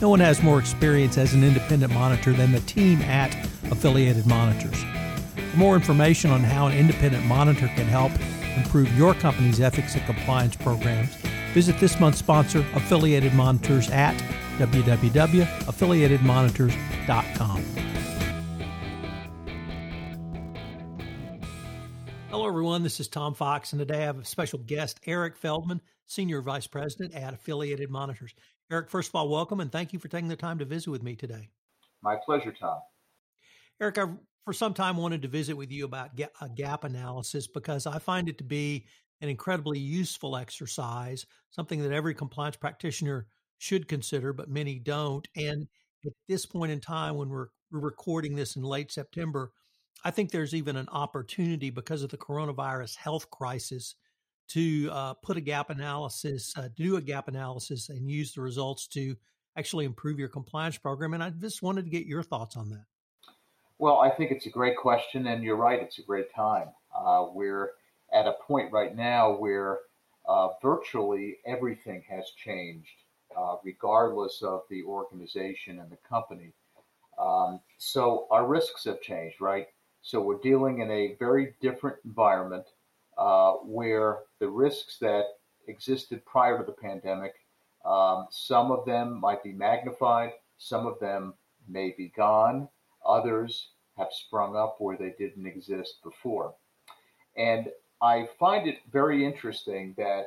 no one has more experience as an independent monitor than the team at Affiliated Monitors. For more information on how an independent monitor can help improve your company's ethics and compliance programs, visit this month's sponsor, Affiliated Monitors, at www.affiliatedmonitors.com. Hello, everyone. This is Tom Fox, and today I have a special guest, Eric Feldman, Senior Vice President at Affiliated Monitors. Eric, first of all, welcome and thank you for taking the time to visit with me today. My pleasure, Tom. Eric, I for some time wanted to visit with you about a gap analysis because I find it to be an incredibly useful exercise, something that every compliance practitioner should consider, but many don't. And at this point in time, when we're, we're recording this in late September, I think there's even an opportunity because of the coronavirus health crisis to uh, put a gap analysis, uh, do a gap analysis, and use the results to actually improve your compliance program. And I just wanted to get your thoughts on that. Well, I think it's a great question, and you're right, it's a great time. Uh, we're at a point right now where uh, virtually everything has changed, uh, regardless of the organization and the company. Um, so our risks have changed, right? So we're dealing in a very different environment uh, where the risks that existed prior to the pandemic, um, some of them might be magnified, some of them may be gone, others have sprung up where they didn't exist before. And I find it very interesting that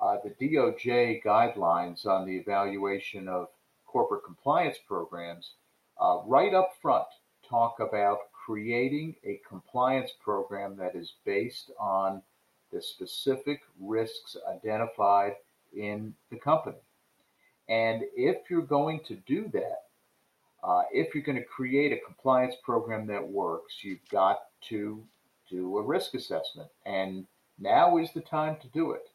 uh, the DOJ guidelines on the evaluation of corporate compliance programs uh, right up front talk about creating a compliance program that is based on the specific risks identified in the company. And if you're going to do that, uh, if you're going to create a compliance program that works, you've got to do a risk assessment. And now is the time to do it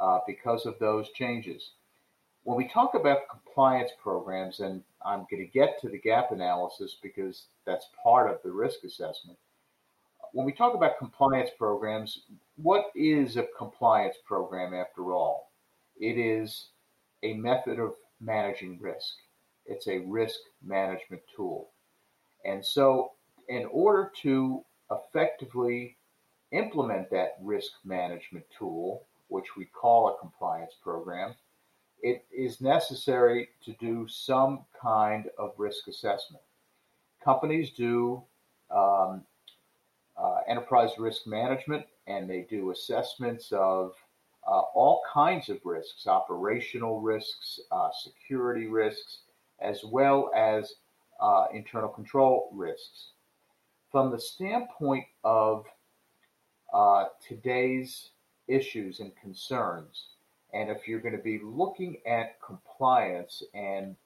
uh, because of those changes. When we talk about compliance programs, and I'm going to get to the gap analysis because that's part of the risk assessment. When we talk about compliance programs, what is a compliance program after all? It is a method of managing risk. It's a risk management tool. And so, in order to effectively implement that risk management tool, which we call a compliance program, it is necessary to do some kind of risk assessment. Companies do um, uh, enterprise risk management and they do assessments of uh, all kinds of risks operational risks, uh, security risks, as well as uh, internal control risks. From the standpoint of uh, today's issues and concerns, and if you're going to be looking at compliance and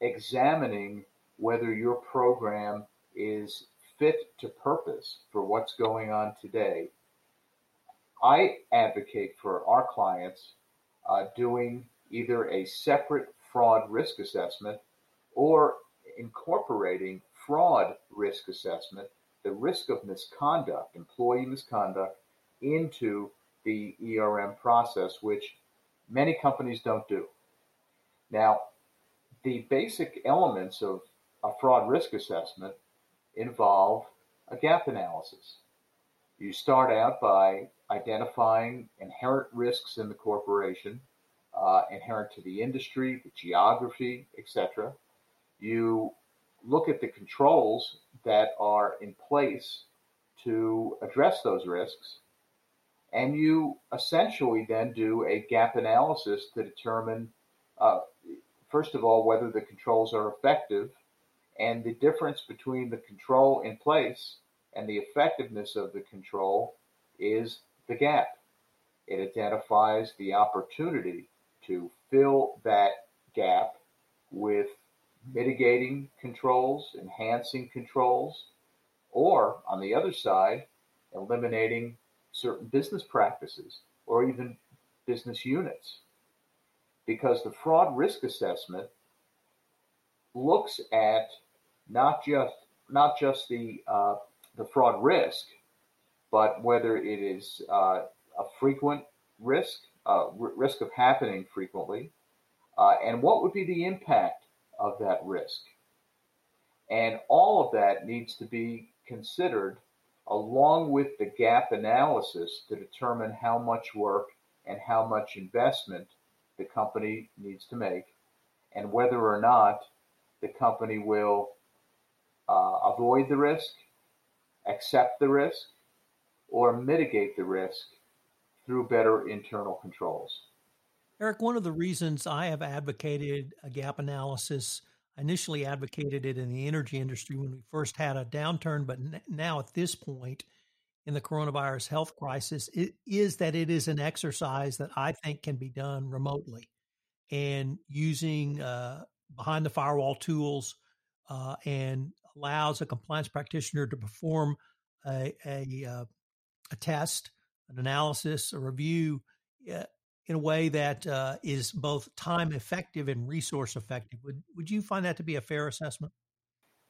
examining whether your program is fit to purpose for what's going on today, I advocate for our clients uh, doing either a separate fraud risk assessment or incorporating fraud risk assessment, the risk of misconduct, employee misconduct, into the ERM process, which many companies don't do. Now, the basic elements of a fraud risk assessment involve a gap analysis. You start out by identifying inherent risks in the corporation, uh, inherent to the industry, the geography, etc. You look at the controls that are in place to address those risks, And you essentially then do a gap analysis to determine, uh, first of all, whether the controls are effective and the difference between the control in place and the effectiveness of the control is the gap. It identifies the opportunity to fill that gap with mitigating controls, enhancing controls, or on the other side, eliminating certain business practices or even business units. Because the fraud risk assessment looks at not just not just the uh, the fraud risk, but whether it is uh, a frequent risk, uh, r- risk of happening frequently, uh, and what would be the impact of that risk. And all of that needs to be considered along with the gap analysis to determine how much work and how much investment the company needs to make and whether or not the company will uh, avoid the risk, accept the risk, or mitigate the risk through better internal controls. Eric, one of the reasons I have advocated a gap analysis, initially advocated it in the energy industry when we first had a downturn, but now at this point in the coronavirus health crisis, it is that it is an exercise that I think can be done remotely and using uh, behind the firewall tools uh, and allows a compliance practitioner to perform a, a, uh, a test, an analysis, a review in a way that uh, is both time effective and resource effective. Would would you find that to be a fair assessment?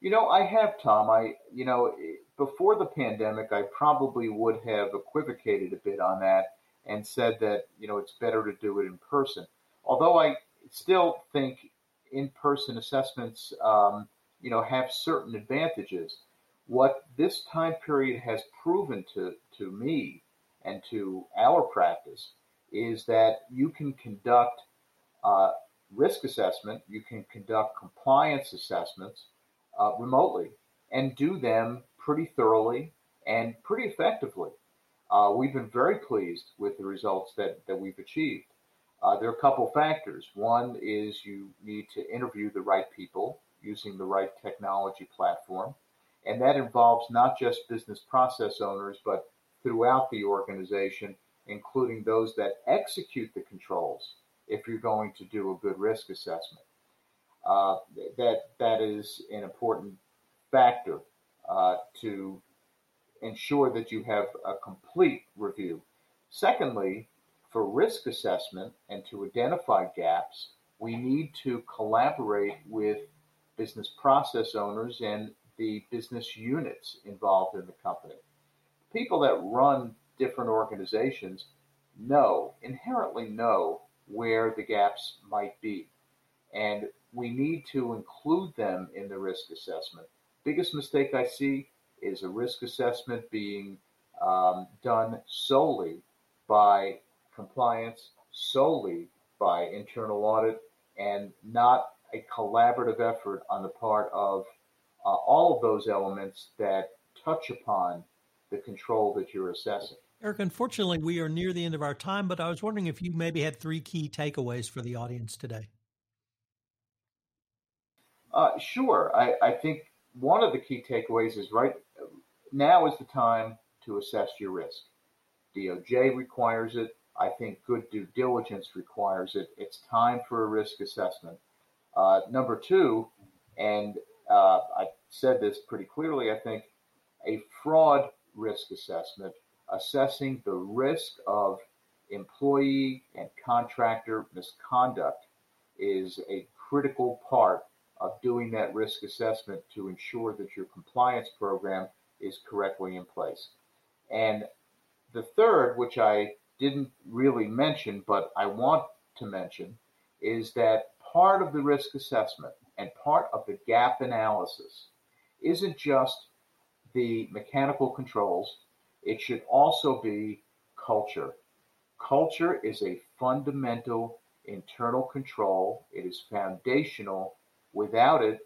You know, I have, Tom. I, you know, before the pandemic, I probably would have equivocated a bit on that and said that, you know, it's better to do it in person. Although I still think in person assessments, um, you know, have certain advantages. What this time period has proven to, to me and to our practice is that you can conduct uh, risk assessment, you can conduct compliance assessments uh, remotely and do them pretty thoroughly and pretty effectively. Uh, we've been very pleased with the results that, that we've achieved. Uh, there are a couple factors. One is you need to interview the right people using the right technology platform. And that involves not just business process owners, but throughout the organization including those that execute the controls if you're going to do a good risk assessment. Uh, that that is an important factor uh, to ensure that you have a complete review. Secondly, for risk assessment and to identify gaps, we need to collaborate with business process owners and the business units involved in the company. People that run different organizations know, inherently know, where the gaps might be. And we need to include them in the risk assessment. Biggest mistake I see is a risk assessment being um, done solely by compliance, solely by internal audit, and not a collaborative effort on the part of uh, all of those elements that touch upon the control that you're assessing. Eric, unfortunately, we are near the end of our time, but I was wondering if you maybe had three key takeaways for the audience today. Uh, sure. I, I think one of the key takeaways is right now is the time to assess your risk. DOJ requires it. I think good due diligence requires it. It's time for a risk assessment. Uh, number two, and uh, I said this pretty clearly, I think a fraud risk assessment assessing the risk of employee and contractor misconduct is a critical part of doing that risk assessment to ensure that your compliance program is correctly in place. And the third, which I didn't really mention, but I want to mention, is that part of the risk assessment and part of the gap analysis isn't just the mechanical controls it should also be culture. Culture is a fundamental internal control. It is foundational. Without it,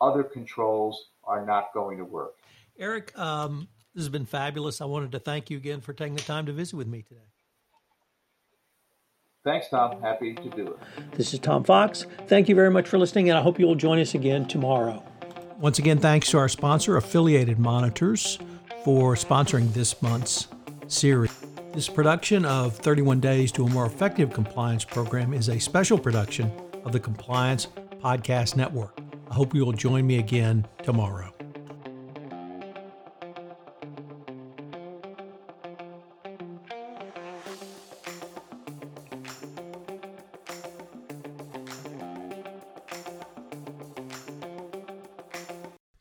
other controls are not going to work. Eric, um, This has been fabulous. I wanted to thank you again for taking the time to visit with me today. Thanks, Tom. Happy to do it. This is Tom Fox. Thank you very much for listening, and I hope you will join us again tomorrow. Once again, thanks to our sponsor, Affiliated Monitors, for sponsoring this month's series. This production of 31 Days to a More Effective Compliance Program is a special production of the Compliance Podcast Network. I hope you will join me again tomorrow.